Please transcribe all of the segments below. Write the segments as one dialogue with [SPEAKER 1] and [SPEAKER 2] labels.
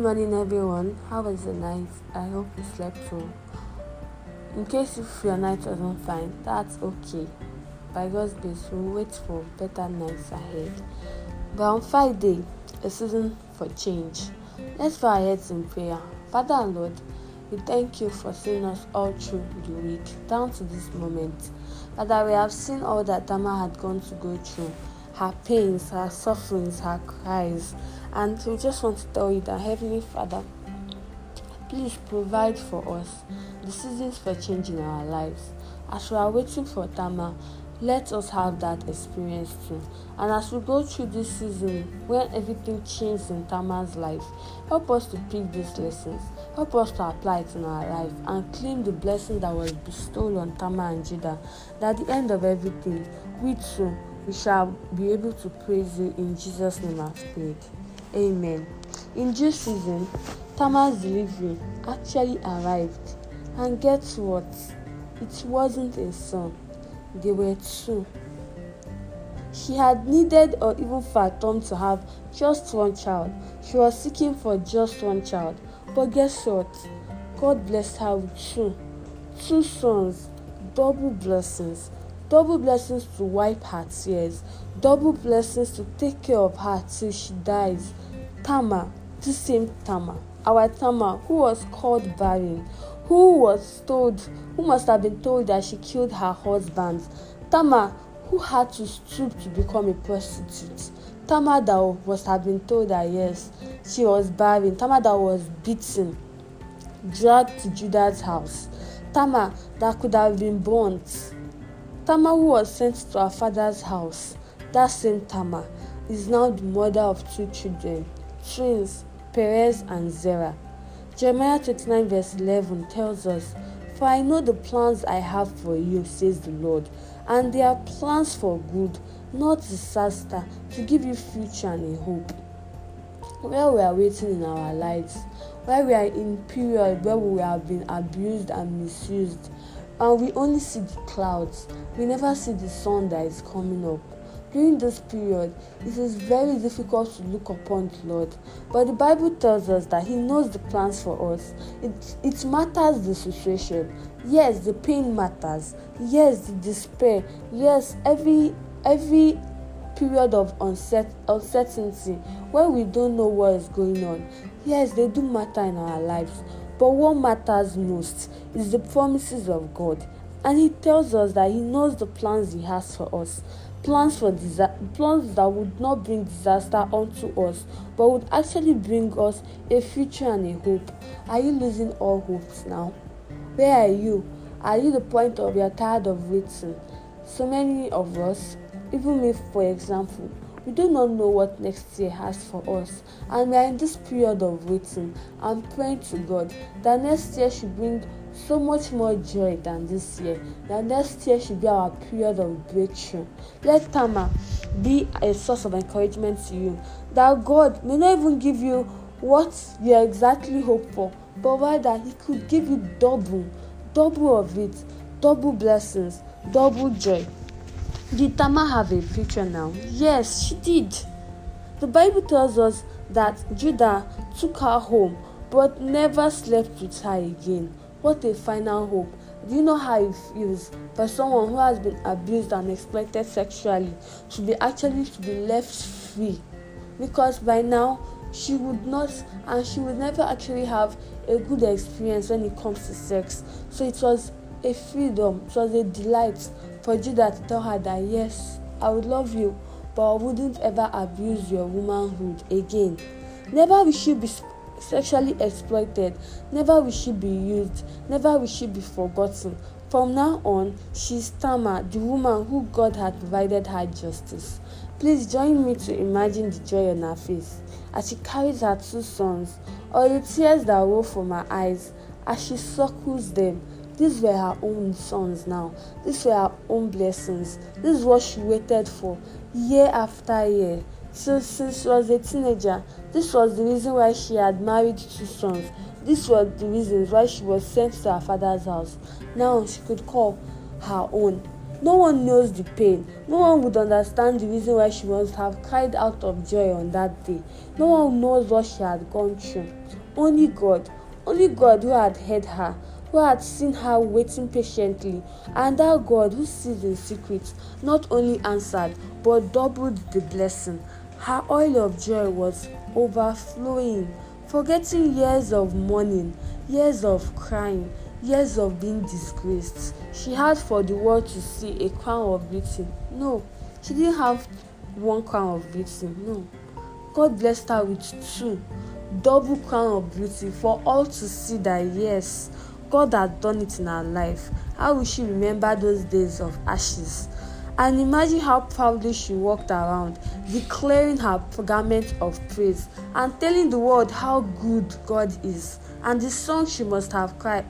[SPEAKER 1] morning, everyone. How was the night? I hope you slept well. In case if your night wasn't fine, that's okay. By God's grace, we'll wait for better nights ahead. But on Friday, a season for change. Let's bow our heads in prayer. Father and Lord, we thank you for seeing us all through the week down to this moment. Father, we have seen all that Tamar had gone to go through her pains, her sufferings, her cries. And we just want to tell you that Heavenly Father, please provide for us the seasons for change in our lives. As we are waiting for Tamar, let us have that experience too. And as we go through this season, when everything changes in Tamar's life, help us to pick these lessons. Help us to apply it in our life and claim the blessing that was bestowed on Tamar and Judah. That at the end of everything, we too, we shall be able to praise you in Jesus' name I've prayed. Amen. In due season, Tamar's delivery actually arrived. And guess what? It wasn't a son they were two. She had needed or even fathomed to have just one child. She was seeking for just one child. But guess what? God blessed her with two. Two sons, double blessings. Double blessings to wipe her tears. Double blessings to take care of her till she dies. Tamar, the same Tamar, our Tamar, who was called barren, who was told, who must have been told that she killed her husband. Tamar, who had to stoop to become a prostitute. Tamar that must have been told that yes, she was barren. Tamar that was beaten, dragged to Judah's house. Tamar that could have been burnt. Tamar who was sent to her father's house. That same Tamar is now the mother of two children, twins, Perez and Zerah. Jeremiah 29, verse 11 tells us, For I know the plans I have for you, says the Lord, and they are plans for good, not disaster, to give you future and a hope. Where we are waiting in our lives, where we are in period where we have been abused and misused, and we only see the clouds, we never see the sun that is coming up during this period, it is very difficult to look upon the Lord. But the Bible tells us that He knows the plans for us. It, it matters the situation. Yes, the pain matters. Yes, the despair. Yes, every every period of unset, uncertainty where we don't know what is going on. Yes, they do matter in our lives. But what matters most is the promises of God. And He tells us that He knows the plans He has for us. Plans for disa- plans that would not bring disaster onto us but would actually bring us a future and a hope. Are you losing all hopes now? Where are you? Are you the point of you're tired of waiting? So many of us even me for example we do not know what next year has for us. And we are in this period of waiting and praying to god that next year should bring so much more joy than this year. That next year should be our period of breakthrough. Let Tamar ah, be a source of encouragement to you. That God may not even give you what you exactly hope for, but rather He could give you double, double of it, double blessings, double joy. Did Tamar have a future now? Yes, she did. The Bible tells us that Judah took her home but never slept with her again. What a final hope. Do you know how it feels for someone who has been abused and exploited sexually to be actually to be left free? Because by now she would not and she would never actually have a good experience when it comes to sex. So it was a freedom, it was a delight for Judah to tell her that yes, I would love you, but I wouldn't ever abuse your womanhood again. Never will she be sexually exploited. Never will she be used. Never will she be forgotten. From now on, she's Tamar, the woman who God had provided her justice. Please join me to imagine the joy on her face as she carries her two sons, or the tears that roll from her eyes as she suckles them. These were her own sons now. These were her own blessings. This is what she waited for year after year. So since she was a teenager, this was the reason why she had married two sons. This was the reasons why she was sent to her father's house. Now she could call her own. No one knows the pain. No one would understand the reason why she must have cried out of joy on that day. No one knows what she had gone through. Only God, only God who had heard her, who had seen her waiting patiently, and that God who sees in secret not only answered but doubled the blessing. Her oil of joy was overflowing, forgetting years of mourning, years of crying, years of being disgraced. She had for the world to see a crown of beauty. No, she didn't have one crown of beauty. No. God blessed her with two double crown of beauty for all to see that yes, God had done it in her life. How will she remember those days of ashes? And imagine how proudly she walked around, declaring her garment of praise and telling the world how good God is. And the song she must have cried,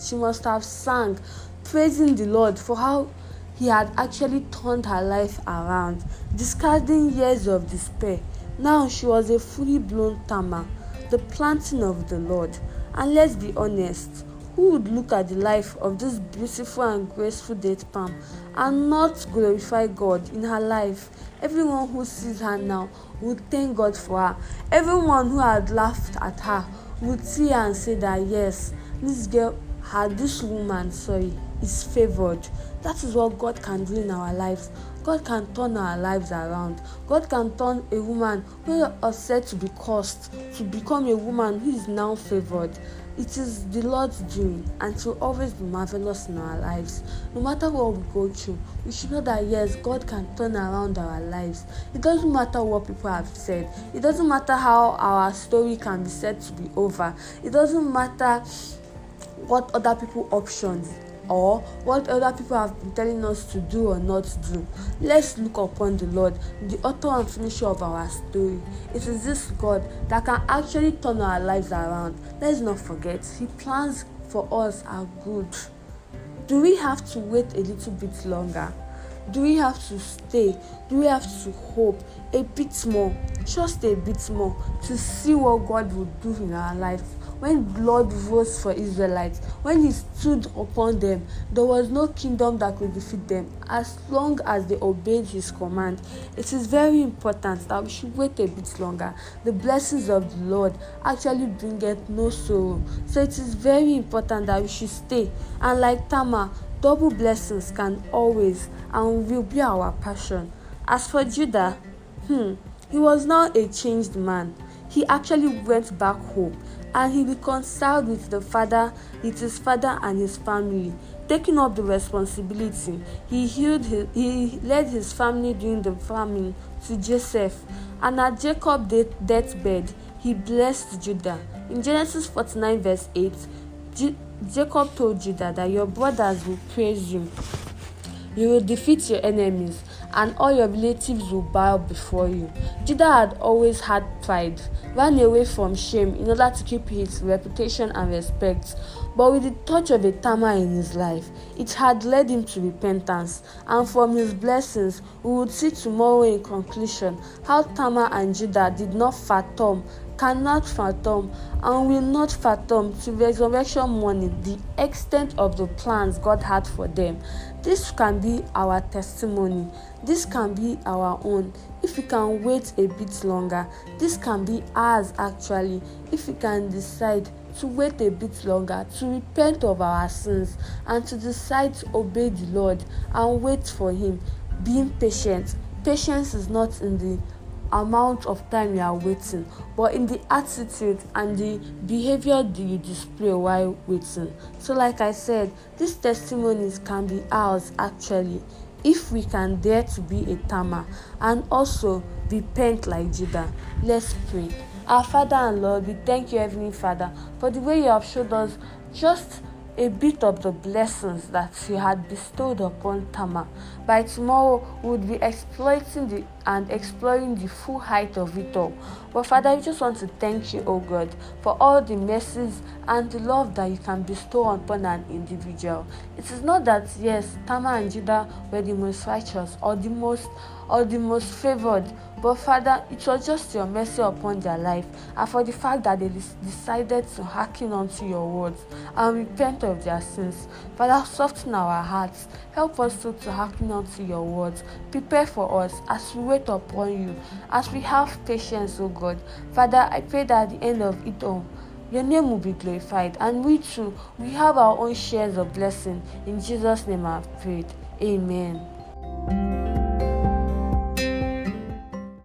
[SPEAKER 1] she must have sung, praising the Lord for how he had actually turned her life around, discarding years of despair. Now she was a fully blown Tamar, the planting of the Lord. And let's be honest, who would look at the life of this beautiful and graceful date palm and not glorify God in her life? Everyone who sees her now would thank God for her. Everyone who had laughed at her would see her and say that yes, this girl had this woman, sorry, is favored. That is what God can do in our lives. God can turn our lives around. God can turn a woman who was said to be cursed to become a woman who is now favored. It is the Lord's doing and will always be marvelous in our lives. No matter what we go through, we should know that yes, God can turn around our lives. It doesn't matter what people have said, it doesn't matter how our story can be said to be over, it doesn't matter what other people options or what other people have been telling us to do or not do. Let's look upon the Lord, the author and finisher of our story. It is this God that can actually turn our lives around. Let's not forget, He plans for us are good. Do we have to wait a little bit longer? Do we have to stay? Do we have to hope a bit more? Just a bit more to see what God will do in our life when blood rose for Israelites, when he stood upon them, there was no kingdom that could defeat them as long as they obeyed his command. It is very important that we should wait a bit longer. The blessings of the Lord actually bringeth no sorrow. So it is very important that we should stay. And like Tamar, double blessings can always and will be our passion. As for Judah, hmm, he was now a changed man. He actually went back home and he reconciled with the father, with his father and his family. Taking up the responsibility, he healed his, he led his family during the famine to Joseph, and at Jacob's deathbed, he blessed Judah. In Genesis 49, verse 8, Jacob told Judah that your brothers will praise you. You will defeat your enemies, and all your relatives will bow before you. Judah had always had pride, ran away from shame in order to keep his reputation and respect. But with the touch of a Tamar in his life, it had led him to repentance, and from his blessings, we would see tomorrow in conclusion how Tamar and Judah did not fathom cannot fathom and will not fathom to resurrection morning the extent of the plans God had for them. This can be our testimony. This can be our own. If we can wait a bit longer, this can be ours actually. If we can decide to wait a bit longer, to repent of our sins, and to decide to obey the Lord and wait for Him, being patient. Patience is not in the amount of time you are waiting, but in the attitude and the behavior that you display while waiting. So, like I said, these testimonies can be ours actually if we can dare to be a Tamar and also be pent like Judah. Let's pray. Our Father and Lord, we thank you, Heavenly Father, for the way you have showed us just a bit of the blessings that you had bestowed upon Tamar. By tomorrow, we would be exploiting the and exploring the full height of it all. But Father, we just want to thank you, oh God, for all the mercies and the love that you can bestow upon an individual. It is not that yes, Tamar and Judah were the most righteous or the most or the most favored, but Father, it was just your mercy upon their life and for the fact that they decided to hearken unto your words and repent of their sins. Father, soften our hearts. Help us to, hearken unto your words. Prepare for us as we wait upon you, as we have patience, O God. Father, I pray that at the end of it all, your name will be glorified, and we too, we have our own shares of blessing. In Jesus' name I've prayed. Amen.